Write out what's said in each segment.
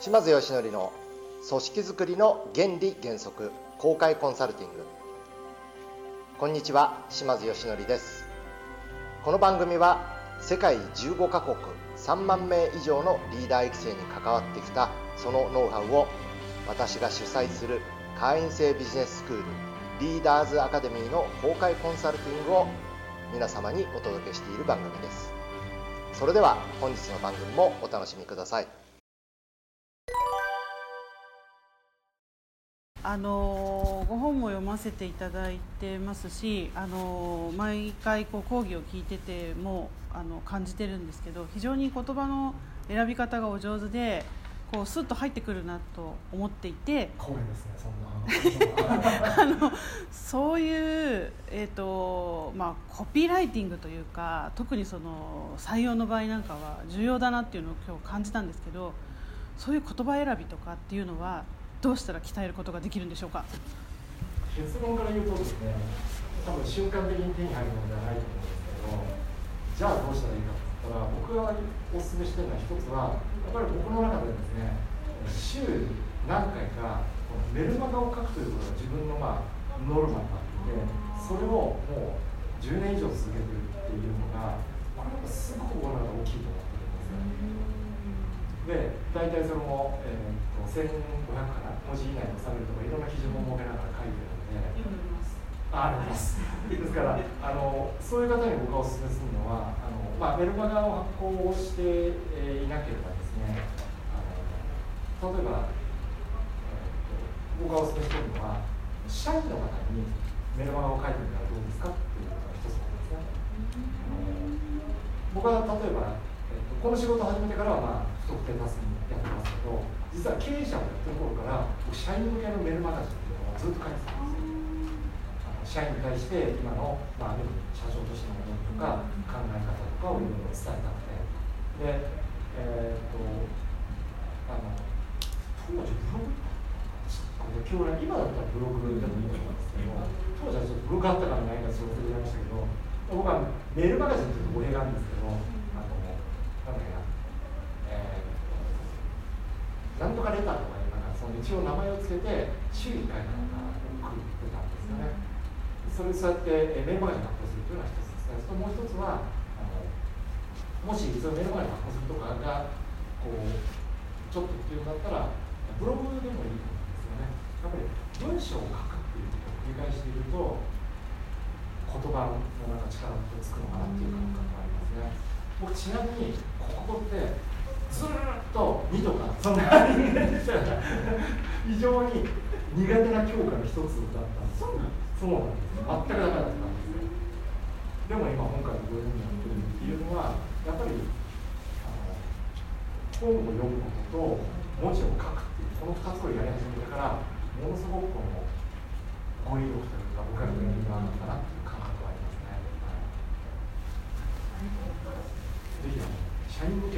島津義則の組織づくりの原理原則公開コンサルティング。こんにちは島津義則です。この番組は世界15カ国3万名以上のリーダー育成に関わってきたそのノウハウを私が主催する会員制ビジネススクールリーダーズアカデミーの公開コンサルティングを皆様にお届けしている番組です。それでは本日の番組もお楽しみください。あのご本も読ませていただいてますし、あの毎回こう講義を聞いててもあの感じてるんですけど非常に言葉の選び方がお上手でこうスッと入ってくるなと思っていて光栄ですねそんな あのそういう、えーとまあ、コピーライティングというか特にその採用の場合なんかは重要だなっていうのを今日感じたんですけどそういう言葉選びとかっていうのはどうしたら鍛えることができるんでしょうか？結論から言うとですね多分瞬間的に手に入るものではないと思うんですけどじゃあどうしたらいいかって言ったら僕がお勧めしてるのは一つはやっぱり僕の中でですね週何回かメルマガを書くということが自分のまあノルマになっていてそれをもう10年以上続けてるっていうのがこれやっぱすごく僕の中で大きいと思ってるんですよ。で大体その、えー1500かな文字以内に収めるとかいろんな基準も設けながら書いてるので。ああります。ですからあのそういう方に僕がお勧めするのはあの、まあ、メルマガを発行をしていなければですねあの例えば、えー、僕がお勧めしてるのは社員の方にメルマガを書いてみたらどうですかっていうのが一つなんですね。僕は例えば、えー、この仕事を始めてからは、まあ、不特定多数にやってますけど実は経営者をやってる頃から社員向けのメールマガジンっていうのをずっと書いてたんですよ。社員に対して今の、まあ、社長としての思いとか考え方とかをいろいろ伝えたくて。でえー、っとあの当時ブログ今日今だったらブログでもいいと思うんですけど当時はちょっとブログあったからないかちょっと忘れちゃいましたけど僕はメールマガジンっていうと語弊があるんですけどあのなんだっけななんとかレターとかいうなんかその一応名前をつけて週1回なんか送ってたんですよね。それそうやってメールマガジン発行するというのは一つですね。それともう一つはあのもしそのメールマガジン発行するとかがこうちょっとっていうんだったらブログでもいいと思うんですよね。やっぱり文章を書くっていうことを繰り返していると言葉のなんか力がつくのかなっていう感覚がありますね。僕ちなみにここってずっと2とかそんな非常に苦手な教科の一つだったんです。そうなんです。全くダメだったんです。よでも今今回のこういうふうにやってるっていうのはやっぱりあの本を読むことと文字を書くっていうこの2つをやり始めてからものすごくこの語彙力というか僕らのやりがあるのかなっていう感覚はありますね、はい、ぜひあの社員向け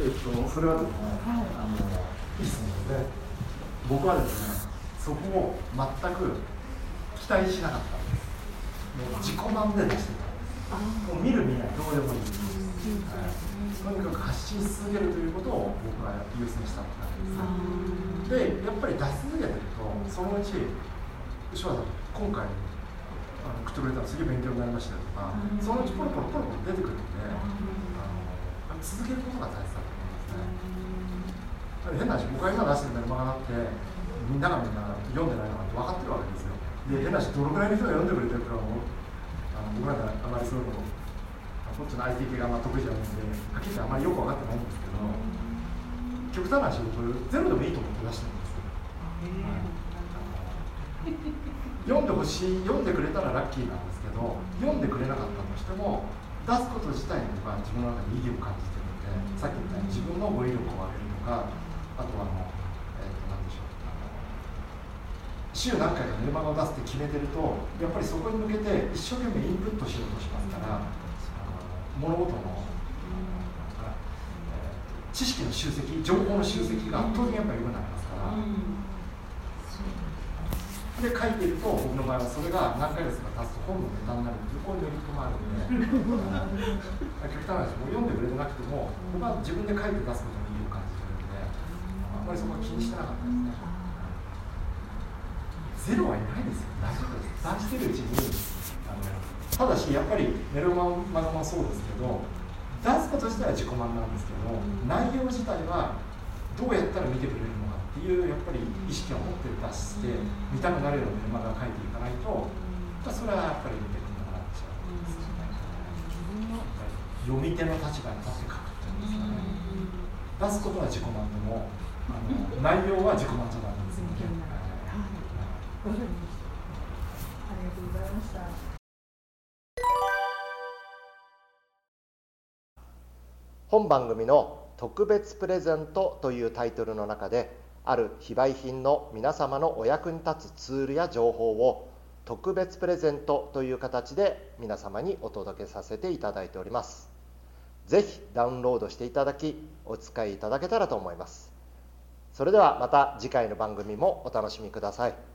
えっと、それはですね、はい、あのいい質問で僕はですねそこを全く期待しなかったんですもう自己満で出してたんですもう見る見ないどうでもいいです、はいとにかく発信し続けるということを僕は優先したって感じですでやっぱり出し続けてるとそのうち吉原さん今回あの食ってくれたら次勉強になりましたよとかそのうちポロポロポロポロ出てくるんで続けることが大切だと思いますはい、変な話僕が今出してるメルマガだってみんながみんな読んでないのかって分かってるわけですよ。で変な話どのぐらいの人が読んでくれてるかもあの僕なんかあまりそういうのこっちの IT 系があんま得意じゃないんではっきり言ってあまりよく分かってないんですけど極端な話僕ゼロでもいいと思って出してるんですよ、はい、読んでほしい読んでくれたらラッキーなんですけど読んでくれなかったとしても出すこと自体には自分の中で意義を感じてるのでさっき言ったように自分の語彙力を上げるとかあとはあの、えー、と何でしょうあの週何回かメルマガを出すって決めてるとやっぱりそこに向けて一生懸命インプットしようとしますからあの物事の知識の集積情報の集積が圧倒的にやっぱり良くなりますから、で書いてると僕の場合はそれが何ヶ月か経つと本のネタになるっていうこういうメリットもあるんで極端な話もう読んでくれてなくても僕は自分で書いて出すことに意義を感じてるんであんまりそこは気にしてなかったですね。ゼロはいないですよ。大丈夫です出してるうちにあのただしやっぱりメルマガもそうですけど出すこと自体は自己満なんですけど内容自体はどうやったら見てくれるのかっていうやっぱり意識を持って出して見たくなるようなメルマガを書いていかないと、それはやっぱり見てくれなくなっちゃうんですよね。読み手の立場に立って書くっていうんですかね。出すことは自己満でもあの内容は自己満じゃないんですよね。はい、ありがとうございました。本番組の特別プレゼントというタイトルの中である非売品の皆様のお役に立つツールや情報を特別プレゼントという形で皆様にお届けさせていただいております。ぜひダウンロードしていただきお使いいただけたらと思います。それではまた次回の番組もお楽しみください。